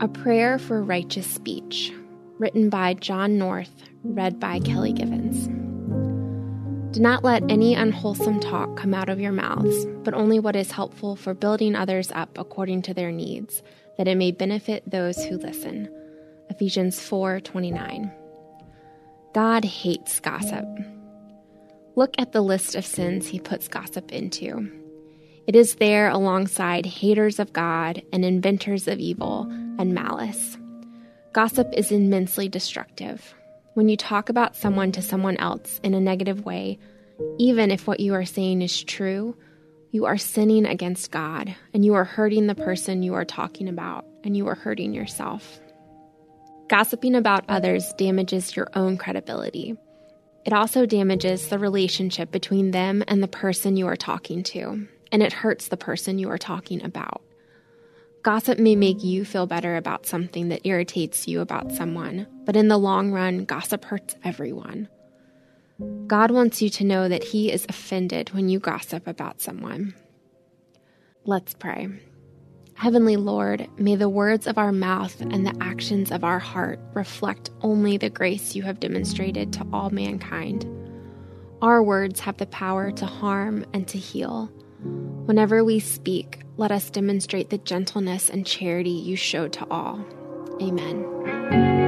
A Prayer for Righteous Speech, written by John North, read by Kelly Givens. Do not let any unwholesome talk come out of your mouths, but only what is helpful for building others up according to their needs, that it may benefit those who listen. Ephesians 4:29. God hates gossip. Look at the list of sins he puts gossip into. It is there alongside haters of God and inventors of evil and malice. Gossip is immensely destructive. When you talk about someone to someone else in a negative way, even if what you are saying is true, you are sinning against God and you are hurting the person you are talking about and you are hurting yourself. Gossiping about others damages your own credibility. It also damages the relationship between them and the person you are talking to, and it hurts the person you are talking about. Gossip may make you feel better about something that irritates you about someone, but in the long run, gossip hurts everyone. God wants you to know that He is offended when you gossip about someone. Let's pray. Heavenly Lord, may the words of our mouth and the actions of our heart reflect only the grace you have demonstrated to all mankind. Our words have the power to harm and to heal. Whenever we speak, let us demonstrate the gentleness and charity you show to all. Amen.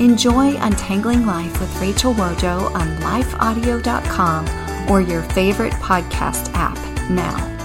Enjoy Untangling Life with Rachel Wojo on lifeaudio.com or your favorite podcast app now.